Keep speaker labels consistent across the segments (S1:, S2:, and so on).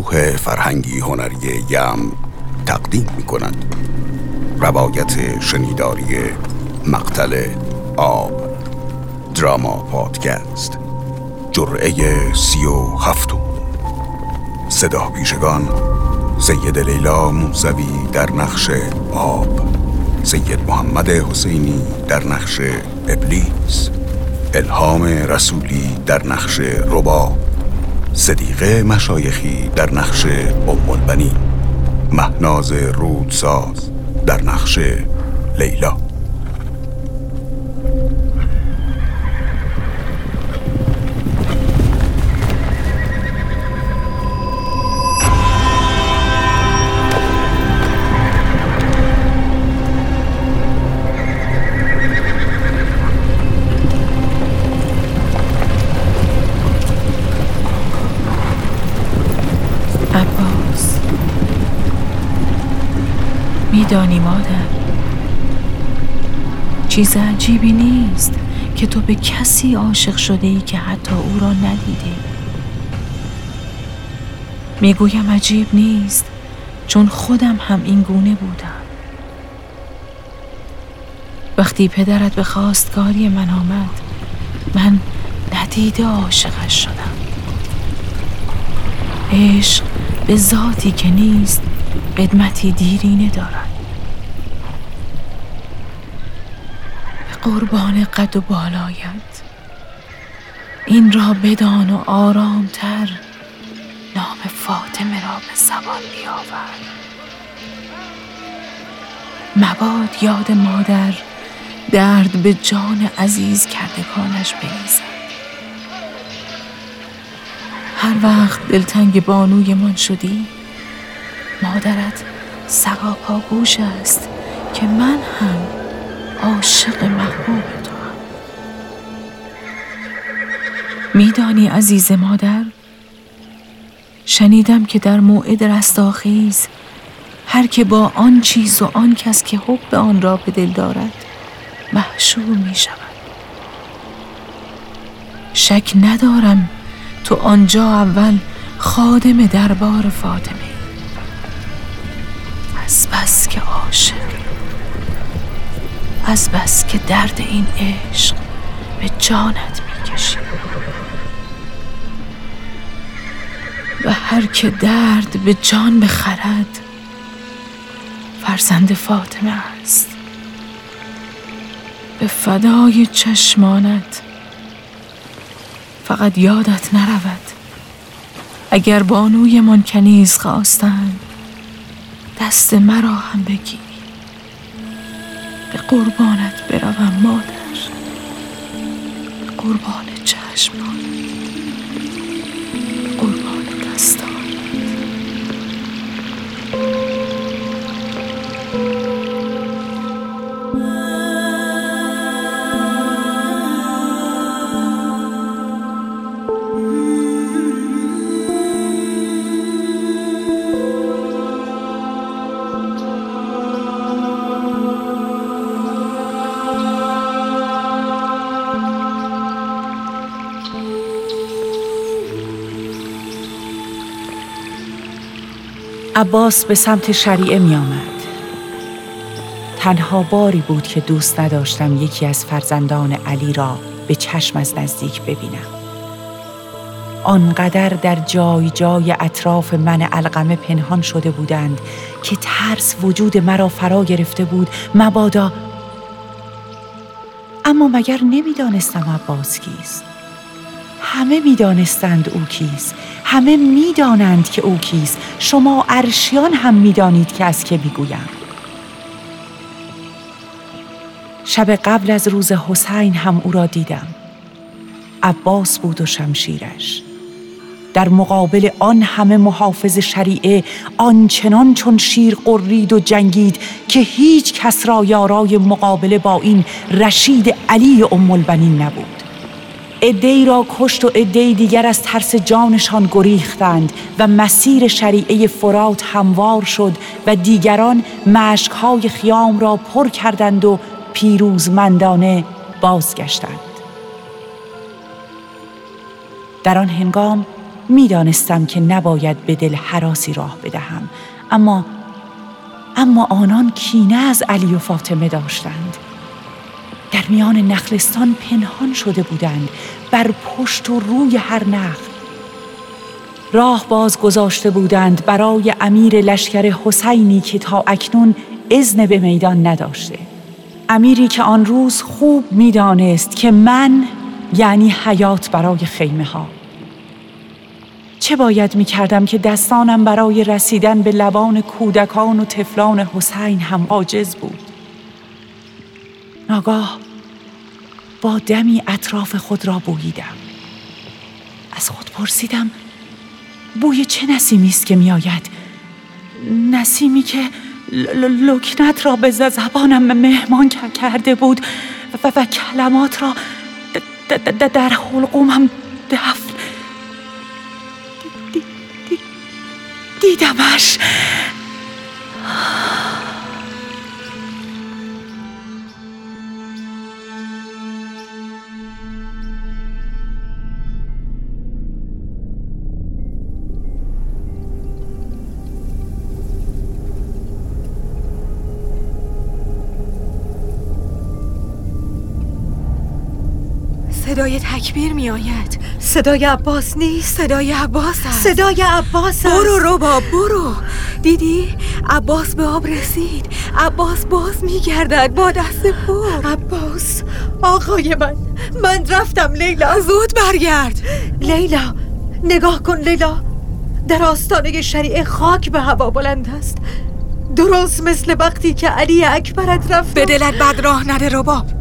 S1: لوح فرهنگی هنری یم تقدیم می کند روایت شنیداری مقتل آب دراما پادکست. جرعه سی و هفتم. صدا پیشگان سید لیلا موزوی در نقش آب. سید محمد حسینی در نقش ابلیس. الهام رسولی در نقش ربا صدیقه مشایخی در نقش ام البنین مهناز رودساز در نقش لیلا.
S2: میدانی مادر؟ چیز عجیبی نیست که تو به کسی عاشق شده ای که حتی او را ندیده می‌گویم عجیب نیست چون خودم هم این گونه بودم. وقتی پدرت به خواستگاری من آمد من ندیده عاشقش شدم. عشق به ذاتی که نیست قدمتی دیرینه دارد. قربان قد و بالایت. این را بدان و آرامتر نام فاطمه را به زبان بیاور. مباد یاد مادر درد به جان عزیز کردگانش بریزد. هر وقت دلتنگ بانوی من شدی مادرت سقا پاگوش است که من هم عاشق محبوب تو. میدانی عزیز مادر؟ شنیدم که در موعد رستاخیز هر که با آن چیز و آن کس که حب آن را به دل دارد محشور می شود. شک ندارم تو آنجا اول خادم دربار فاطمه. از بس که عاشق. از بس که درد این عشق به جانت می‌کشی. و هر که درد به جان بخرد فرزند فاطمه است. به فدای چشمانت فقط یادت نرود. اگر بانوی من کنیز خواستند دست مرا هم بگیر. به قربانت بروم مادر. قربان
S3: عباس به سمت شریعه می آمد. تنها باری بود که دوست نداشتم یکی از فرزندان علی را به چشم از نزدیک ببینم. آنقدر در جای جای اطراف من علقمه پنهان شده بودند که ترس وجود مرا فرا گرفته بود مبادا اما مگر نمی‌دانستم عباس کیست همه می‌دانستند او کیست همه می‌دانند که او کیست. شما ارشیان هم می‌دانید که از که می‌گویم. شب قبل از روز حسین هم او را دیدم. عباس بود و شمشیرش. در مقابل آن همه محافظ شریعه آنچنان چون شیر قرید و جنگید که هیچ کس را یارای مقابله با این رشید علی ام البنین نبود. ادهی را کشت و ادهی دیگر از ترس جانشان گریختند و مسیر شریعه فرات هموار شد و دیگران مشکهای خیام را پر کردند و پیروزمندانه بازگشتند. در آن هنگام می‌دانستم که نباید به دل حراسی راه بدهم اما اما آنان کینه از علی و فاطمه داشتند. در میان نخلستان پنهان شده بودند بر پشت و روی هر نخل راه باز گذاشته بودند برای امیر لشکر حسینی که تا اکنون اذن به میدان نداشته. امیری که آن روز خوب می‌دانست که من یعنی حیات برای خیمه ها چه باید می کردم که دستانم برای رسیدن به لبان کودکان و تفلان حسین هم عاجز بود؟ ناگاه با دمی اطراف خود را بوییدم. از خود پرسیدم بوی چه نسیمی است که میآید؟ نسیمی که لکنت را به زبانم مهمان کرده بود و, و کلمات را در حلقومم دفن دیدمش.
S4: تکبیر می آید صدای عباس نیست صدای عباس است. صدای عباس است. برو روبا برو. دیدی؟ عباس به آب رسید. عباس باز می گردد با دست پر. عباس آقای من من رفتم لیلا. زود برگرد. لیلا نگاه کن لیلا. در آستانه شریع خاک به هوا بلند است. درست مثل وقتی که علی اکبرت رفت به دلت بد راه نده رباب.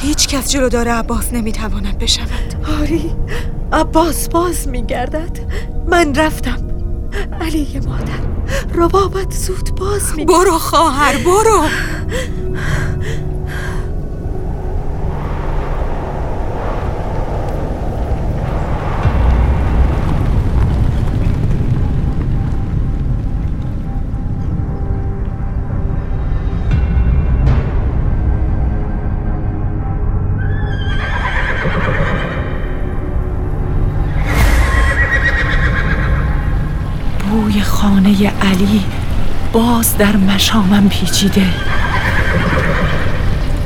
S4: هیچ کس جلو داره عباس نمی‌تواند بشود. آری عباس باز میگردد. من رفتم. علی مادر. ربابت زود باز می برو خواهر برو.
S3: خانه علی باز در مشامم پیچیده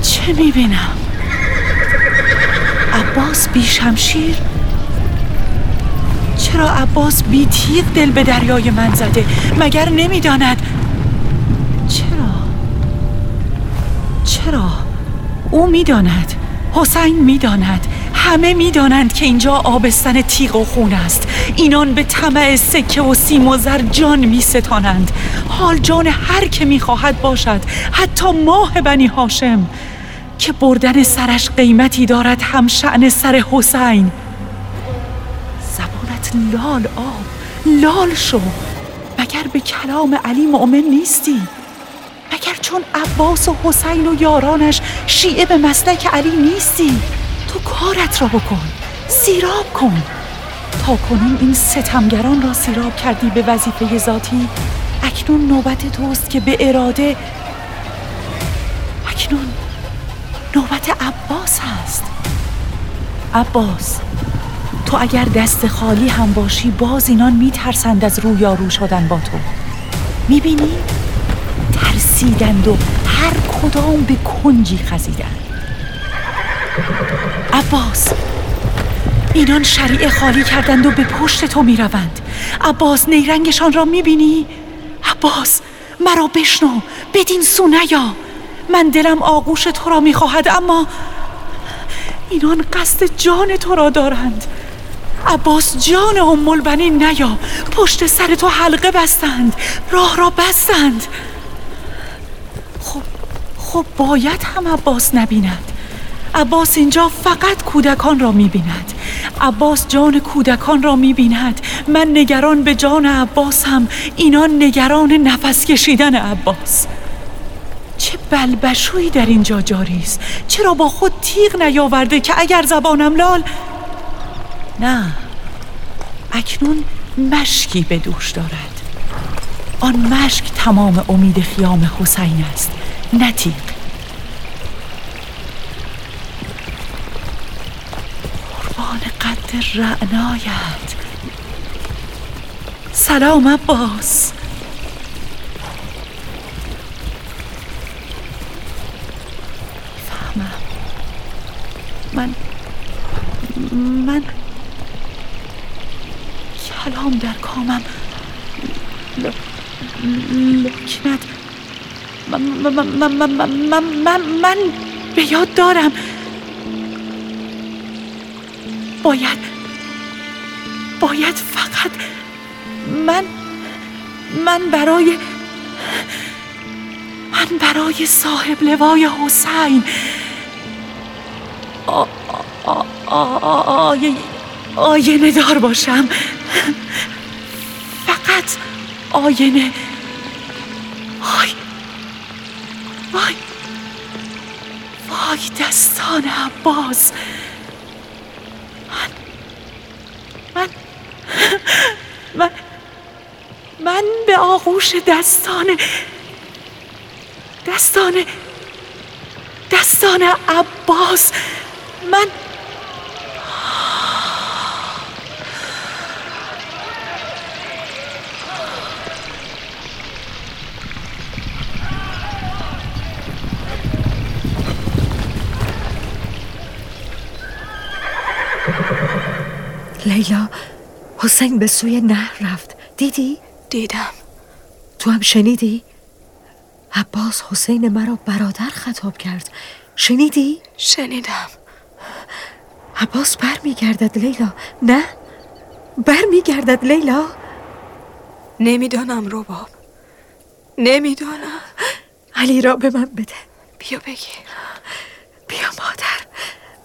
S3: چه می‌بینم؟ عباس بی شمشیر؟ چرا عباس بی تیغ دل به دریای من زده؟ مگر نمی‌داند؟ چرا؟ چرا؟ او می‌داند حسین می‌داند همه می‌دانند که اینجا آبستن تیغ و خون است. اینان به طمع سکه و سیم و زر جان می ستانند حال جان هر که می خواهد باشد حتی ماه بنی هاشم که بردن سرش قیمتی دارد هم شعن سر حسین. زبانت لال آب لال شو. مگر به کلام علی مؤمن نیستی؟ مگر چون عباس و حسین و یارانش شیعه به مسلک علی نیستی؟ تو کارت را بکن. سیراب کن. تا کنون این ستمگران را سیراب کردی به وظیفه ذاتی اکنون نوبت توست که به اراده اکنون نوبت عباس هست. عباس تو اگر دست خالی هم باشی باز اینان میترسند از رویارو شدن با تو. می‌بینی؟ ترسیدند و هر کدام به کنجی خزیدند. عباس اینان شریعه خالی کردند و به پشت تو می روند عباس نیرنگشان را می بینی؟ عباس مرا بشنو بدین سو نیا. من دلم آغوش تو را می خواهد اما اینان قصد جان تو را دارند. عباس جان ام نیا. پشت سر تو حلقه بستند. راه را بستند. خب خب باید هم عباس نبیند. عباس اینجا فقط کودکان را می‌بیند. عباس جان کودکان را می‌بیند. من نگران به جان عباس هم. اینان نگران نفس کشیدن عباس. چه بلبشویی در اینجا جاری است چرا با خود تیغ نیاورده که اگر زبانم لال؟ نه. اکنون مشکی به دوش دارد. آن مشک تمام امید خیام حسین است نه تیغ. رعنایت. سلام عباس. فهمم من من کلام در کامم. لکنت من, من, من, من, من, من به یاد دارم. باید باید فقط من من برای من برای صاحب لوای حسین. آینه دار باشم. فقط آینه. وای وای وای دستان عباس من من من به آغوش دستان دستان دستان عباس. من
S4: لیلا حسین به سوی نهر رفت. دیدی؟
S5: دیدم.
S4: تو هم شنیدی؟ عباس حسین مرا برادر خطاب کرد. شنیدی؟
S5: شنیدم.
S4: عباس بر میگردد لیلا. نه؟ بر میگردد لیلا؟
S5: نمی‌دانم روباب نمی‌دانم.
S4: علی را به من بده.
S5: بیا بگیر.
S4: بیا مادر.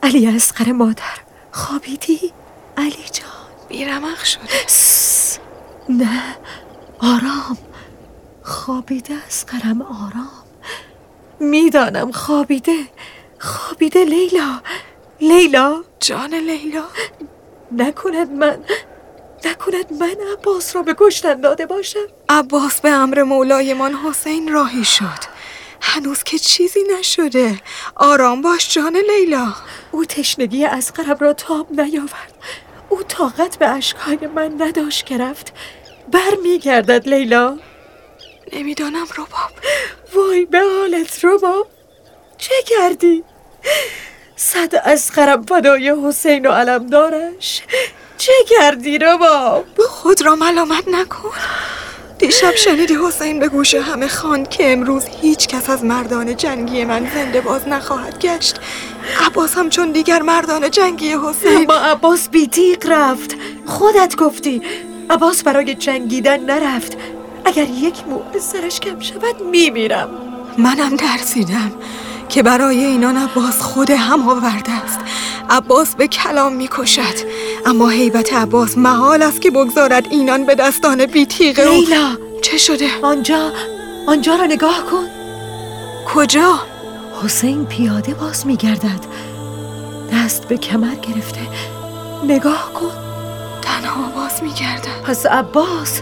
S4: علی اسقر مادر. خوابیدی؟ علی جان.
S5: بیرمق شده.
S4: نه. آرام. خوابیده از قرم آرام. می‌دانم خوابیده. خوابیده لیلا. لیلا؟
S5: جان لیلا.
S4: نکند من. نکند من عباس را به کشتن داده باشم.
S5: عباس به امر مولایمان حسین راهی شد. هنوز که چیزی نشده. آرام باش جان لیلا.
S4: او تشنگی از قرب را تاب نیاورد. او طاقت به اشکهای من نداشت که رفت. بر میگردد لیلا.
S5: نمی‌دانم رباب.
S4: وای به حالت رباب. چه کردی؟ صد از خرم فدای حسین و علمدارش. چه کردی رباب؟
S5: خود را ملامت نکن. دیشب شنیدی حسین به گوش همه خواند که امروز هیچ کس از مردان جنگی من زنده باز نخواهد گشت. عباس هم چون دیگر مردان جنگی حسین.
S4: با عباس بیتیق رفت. خودت گفتی عباس برای جنگیدن نرفت. اگر یک مو سرش کم شود میمیرم.
S5: منم درسیدم که برای اینان عباس خود هم آورده است. عباس به کلام می‌کشد. اما حیبت عباس محال است که بگذارد اینان به دستان بیتیغ او.
S4: لیلا!
S5: چه شده؟
S4: آنجا آنجا را نگاه کن.
S5: کجا؟
S4: حسین پیاده باز میگردد. دست به کمر گرفته. نگاه کن.
S5: تنها باز میگردد.
S4: پس عباس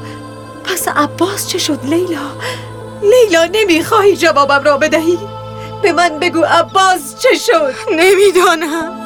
S4: پس عباس چه شد لیلا؟ لیلا نمی‌خواهی جوابم را بدهی؟ به من بگو عباس چه شد؟
S5: نمی‌دانم.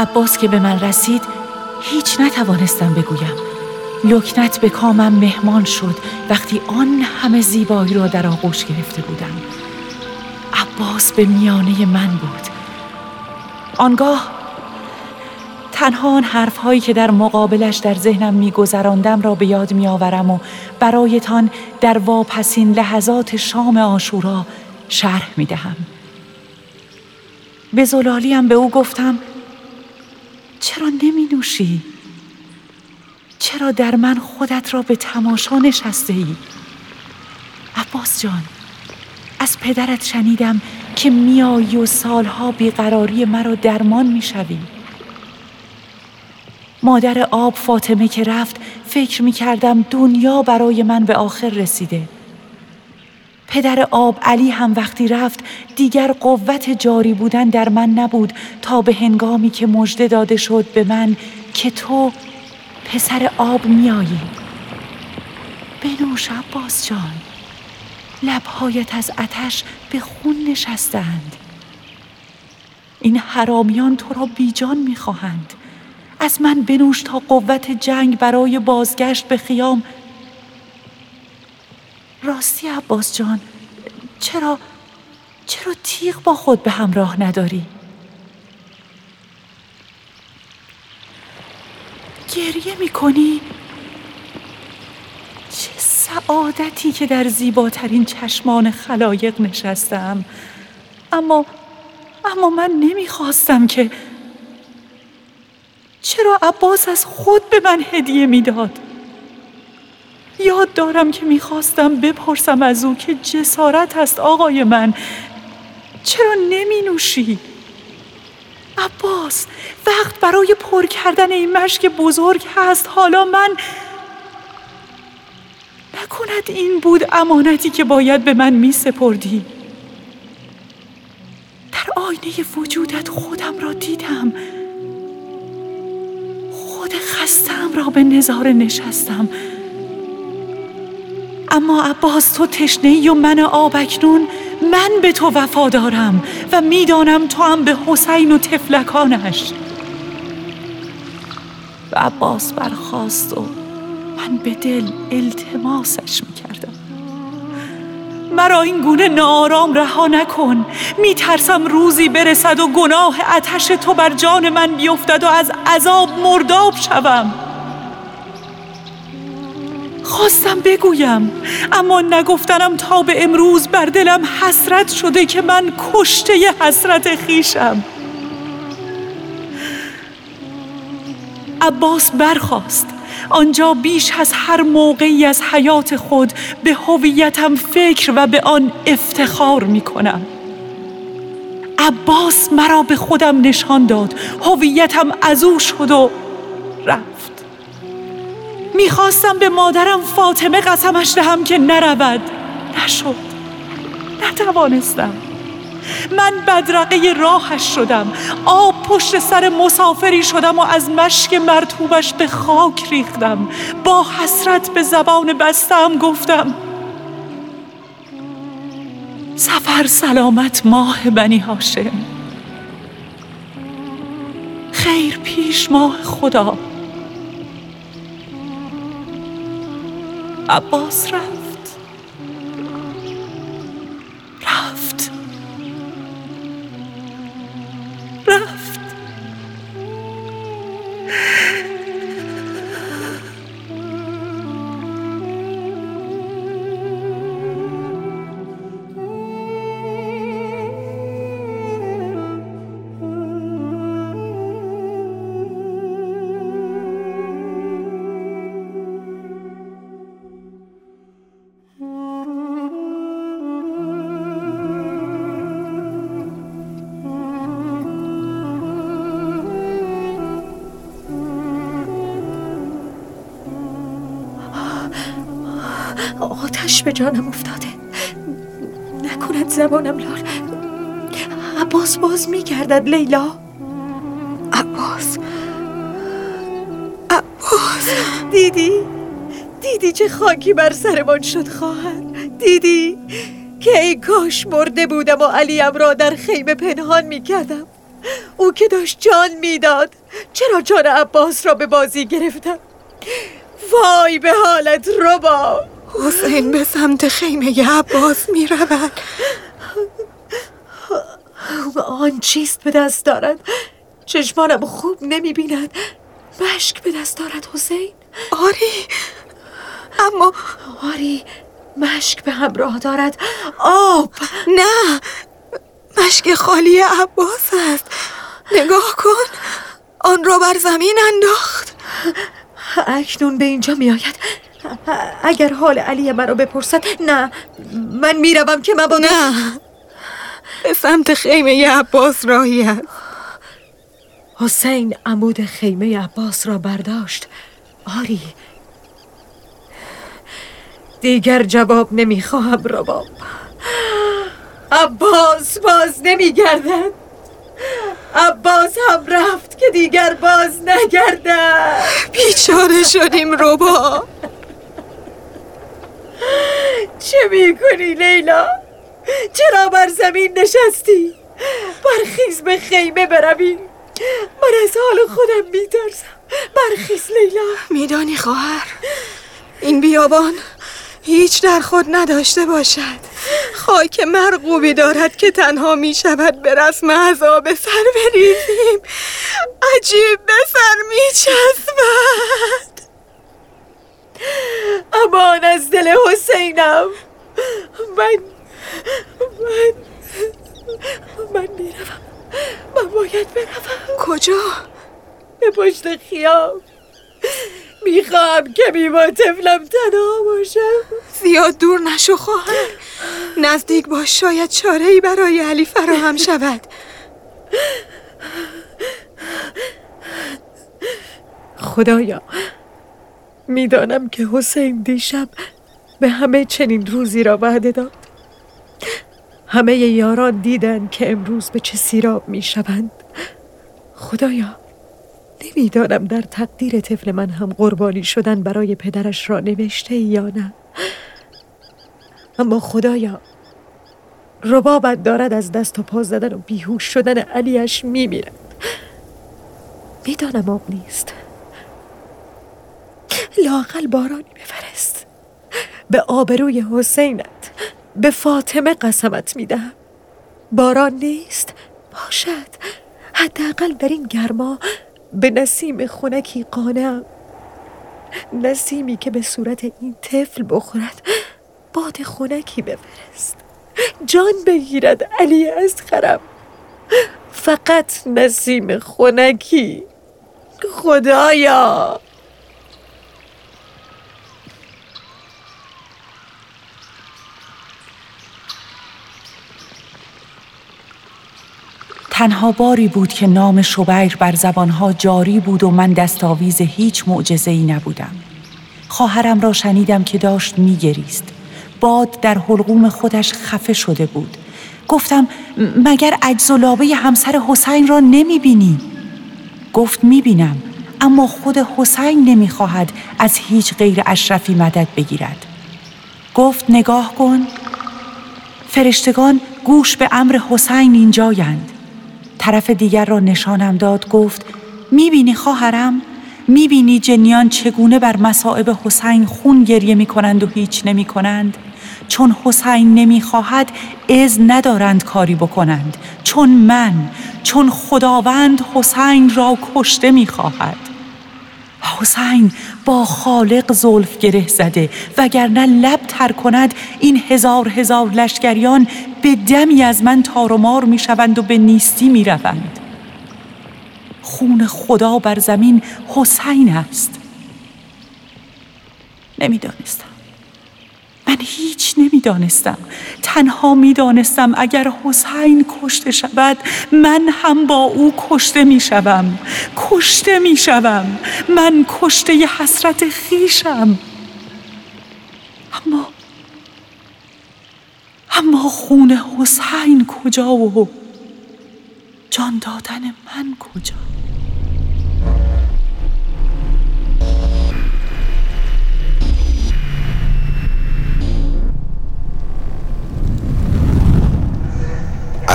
S3: عباس که به من رسید هیچ نتوانستم بگویم. لکنت به کامم مهمان شد. وقتی آن همه زیبایی را در آغوش گرفته بودم. عباس به میانه من بود. آنگاه تنها آن حرفهایی که در مقابلش در ذهنم میگذراندم را به یاد میآورم و برایتان در واپسین لحظات شام آشورا شرح می‌دهم. به زلالیم به او گفتم چرا نمی نوشی؟ چرا در من خودت را به تماشا نشسته ای؟ عباس جان از پدرت شنیدم که میایی و سالها بیقراری مرا درمان می‌شوی مادر آب فاطمه که رفت فکر می کردم دنیا برای من به آخر رسیده پدر آب علی هم وقتی رفت دیگر قوت جاری بودن در من نبود تا به هنگامی که مژده داده شد به من که تو پسر آب میایی بنوش عباس جان لبهایت از اتش به خون نشستند. این حرامیان تو را بیجان می‌خواهند. از من بنوش تا قوت جنگ برای بازگشت به خیام راستی عباس جان چرا چرا تیغ با خود به همراه نداری؟ گریه می‌کنی؟ چه سعادتی که در زیباترین چشمان خلایق نشستم اما اما من نمی‌خواستم که چرا عباس از خود به من هدیه می‌داد یاد دارم که می‌خواستم بپرسم از او که جسارت است آقای من. چرا نمی نوشی؟ عباس وقت برای پر کردن این مشک بزرگ هست. حالا من نکند این بود امانتی که باید به من می سپردی در آینه وجودت خودم را دیدم. خود خستم را به نظاره نشستم. اما عباس تو تشنه و من آب اکنون من به تو وفادارم و می‌دانم تو هم به حسین و تفلکانش و عباس برخواست و من به دل التماسش می‌کردم. مرا این گونه نارام رها نکن. میترسم روزی برسد و گناه اتش تو بر جان من بیفتد و از عذاب مرداب شوم. خواستم بگویم اما نگفتنم تا به امروز بر دلم حسرت شده که من کشته حسرت خیشم عباس برخواست آنجا بیش از هر موقعی از حیات خود به هویتم فکر و به آن افتخار می کنم. عباس مرا به خودم نشان داد. هویتم از او شد و رفت. می‌خواستم به مادرم فاطمه قسمش دهم که نرود. نشد. نتوانستم. من بدرقه راهش شدم. آب پشت سر مسافری شدم و از مشک مرتوبش به خاک ریختم. با حسرت به زبان بستم گفتم سفر سلامت ماه بنی هاشم. خیر پیش ماه خدا. عباس رفت
S4: آتش به جانم افتاده. نکند زبانم لال عباس باز میگردد لیلا. عباس. عباس. دیدی؟ دیدی چه خاکی بر سرمان شد خواهر؟ دیدی؟ که ای کاش مرده بودم و علیم را در خیمه پنهان می‌کردم. او که داشت جان می‌داد. چرا جان عباس را به بازی گرفتم؟ وای به حالت ربا.
S5: حسین به سمت خیمه عباس می رود.
S4: آن چیست به دست دارد؟ چشمانم خوب نمی بیند. مشک به دست دارد حسین.
S5: آری اما
S4: آری مشک به همراه دارد. آب
S5: نه. مشک خالی عباس است. نگاه کن آن را بر زمین انداخت.
S4: اکنون به اینجا می آید. اگر حال علی مرا بپرسد نه من می‌روم که مبادا
S5: نه. به سمت خیمه عباس راهی است.
S4: حسین عمود خیمه عباس را برداشت. آری. دیگر جواب نمی‌خواهم رباب. عباس باز نمیگردد. عباس هم رفت که دیگر باز نگردد.
S5: بیچاره شدیم ربا
S4: چه می‌کنی لیلا؟ چرا بر زمین نشستی؟ برخیز به خیمه برویم. من از حال خودم میترسم. برخیز لیلا.
S5: میدانی خواهر این بیابان هیچ در خود نداشته باشد. خاک مرغوبی دارد که تنها می شود به رسم عذاب سر بریزیم. عجیب به سر می چسبد
S4: امان از دل حسینم. من من من می‌روم. من باید بروم.
S5: کجا؟
S4: به پشت خیام. می‌خواهم که با طفلم تنها باشم.
S5: زیاد دور نشو خواهر. نزدیک باش شاید چاره ای برای علی فراهم شود.
S4: خدایا. می‌دانم که حسین دیشب به همه چنین روزی را وعده داد. همه یاران دیدند که امروز به چه سیراب می‌شوند. خدایا نمی‌دانم در تقدیر طفل من هم قربانی شدن برای پدرش را نوشته یا نه. اما خدایا ربابت دارد از دست و پا زدن و بیهوش شدن علیش میمیرد. می‌دانم آب نیست. لاقل بارانی بفرست. به آبروی حسینت به فاطمه قسمت می‌دهم. باران نیست باشد. حداقل در این گرما به نسیم خونکی قانم. نسیمی که به صورت این طفل بخورد باد خونکی بفرست. جان بگیرد علی از خرم. فقط نسیم خونکی خدایا!
S3: تنها باری بود که نام شبیر بر زبانها جاری بود و من دستاویز هیچ معجزه ای نبودم. خواهرم را شنیدم که داشت میگریست. باد در حلقوم خودش خفه شده بود. گفتم مگر عجز و لابه همسر حسین را نمی بینی؟ گفت می بینم اما خود حسین نمی خواهد از هیچ غیر اشرفی مدد بگیرد. گفت نگاه کن فرشتگان گوش به امر حسین اینجایند. طرف دیگر را نشانم داد گفت می‌بینی خواهرم؟ می‌بینی جنیان چگونه بر مصائب حسین خون گریه می‌کنند و هیچ نمی کنند چون حسین نمی‌خواهد از ندارند کاری بکنند. چون من چون خداوند حسین را کشته می‌خواهد. حسین با خالق زلف گره زده وگرنه لب تر کند این هزار هزار لشکریان به دمی از من تار و مار می شوند و به نیستی می روند. خون خدا بر زمین حسین است نمی‌دانستم من هیچ نمی‌دانستم. تنها می‌دانستم اگر حسین کشته شود من هم با او کشته می‌شوم. کشته می‌شوم. من کشته حسرت خیشم اما اما خون حسین کجا و جان دادن من کجا؟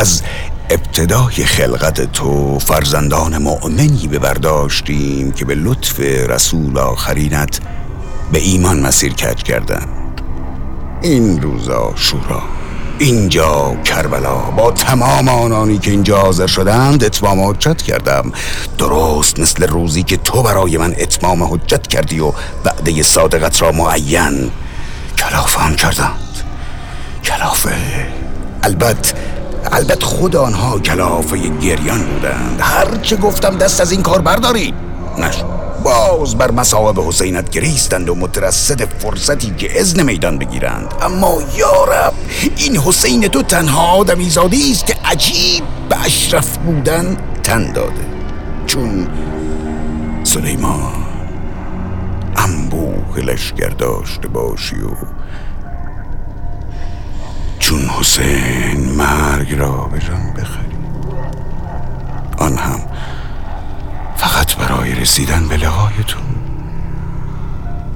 S1: از ابتدای خلقت تو فرزندان مؤمنی ببرداشتیم که به لطف رسول آخرینت به ایمان مسیر کج کردند. این روزا شورا اینجا کربلا. با تمام آنانی که اینجا حاضر شدند اتمام حجت کردم. درست مثل روزی که تو برای من اتمام حجت کردی و وعده صادقت را معین کلافه هم کردند. کلافه. البته البته خود آنها کلافه گریان بودند. هرچه گفتم دست از این کار برداری. نشد باز بر مساوب حسینت گریستند و مترصد فرصتی که ازن میدان بگیرند. اما یارب این حسین تو تنها آدمی زادی است که عجیب به اشرف بودن تن داده. چون سلیمان انبوه لشگر داشته باشی و حسین مرگ را به جان بخری آن هم فقط برای رسیدن به لقایتون.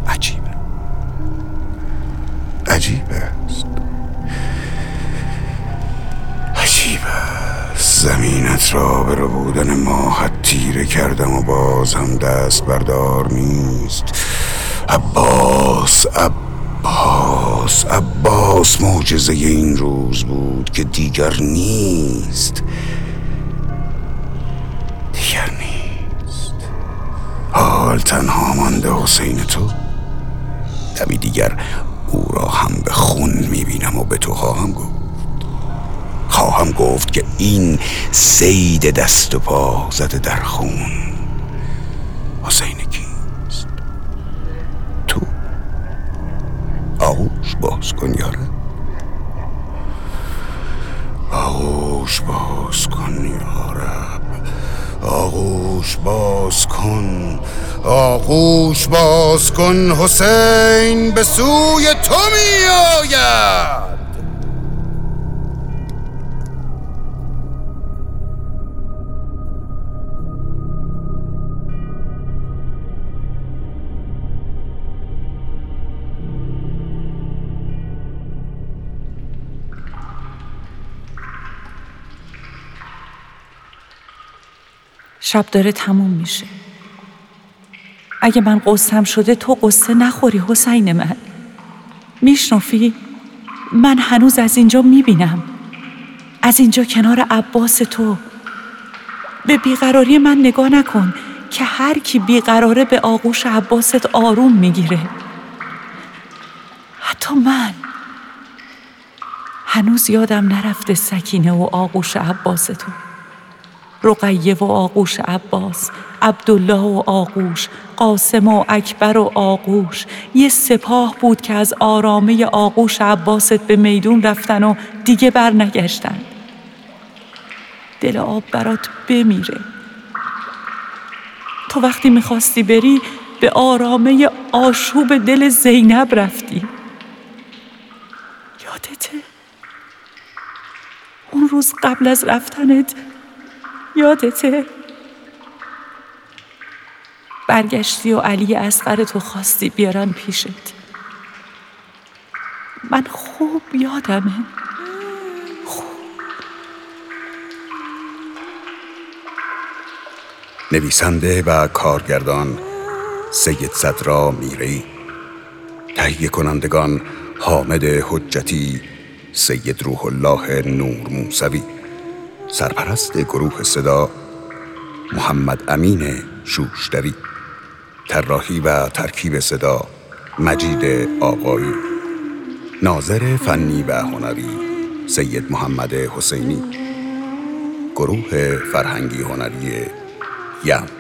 S1: عجیبه. عجیب است. عجیب است. زمینت را به بودن ماهت تیره کردم و باز هم دست بردار نیست. عباس عباس. عباس معجزه این روز بود که دیگر نیست. دیگر نیست. حال تنها مانده حسین تو. دمی دیگر او را هم به خون می‌بینم و به تو خواهم گفت. خواهم گفت که این سید دست و پا زده در خون حسین کیست تو آغوش باز کن یاره آغوش باز کن یارب آغوش باز کن آغوش باز کن حسین به سوی تو می آید
S3: شب داره تموم میشه. اگه من قصم شده تو قصه نخوری حسین من. میشنفی من هنوز از اینجا می‌بینم. از اینجا کنار عباس تو. به بیقراری من نگاه نکن که هر کی بیقراره به آغوش عباست آروم می‌گیره. حتی من. هنوز یادم نرفته سکینه و آغوش عباس تو. رقیه و آغوش عباس عبدالله و آغوش قاسم و اکبر و آغوش. یه سپاه بود که از آرامه آغوش عباست به میدون رفتن و دیگه بر نگشتن. دل آب برات بمیره. تو وقتی می‌خواستی بری به آرامه آشوب دل زینب رفتی. یادته؟ اون روز قبل از رفتنت یادته. برگشتی و علی اصغر تو خواستی بیارن پیشت. من خوب یادمه.
S1: نویسنده و کارگردان سید صدرا میری تهیه کنندگان حامد حجتی سید روح الله نور موسوی. سرپرست گروه صدا محمد امین شوشتری طراحی و ترکیب صدا مجید آقایی ناظر فنی و هنری سید محمد حسینی گروه فرهنگی هنری یم.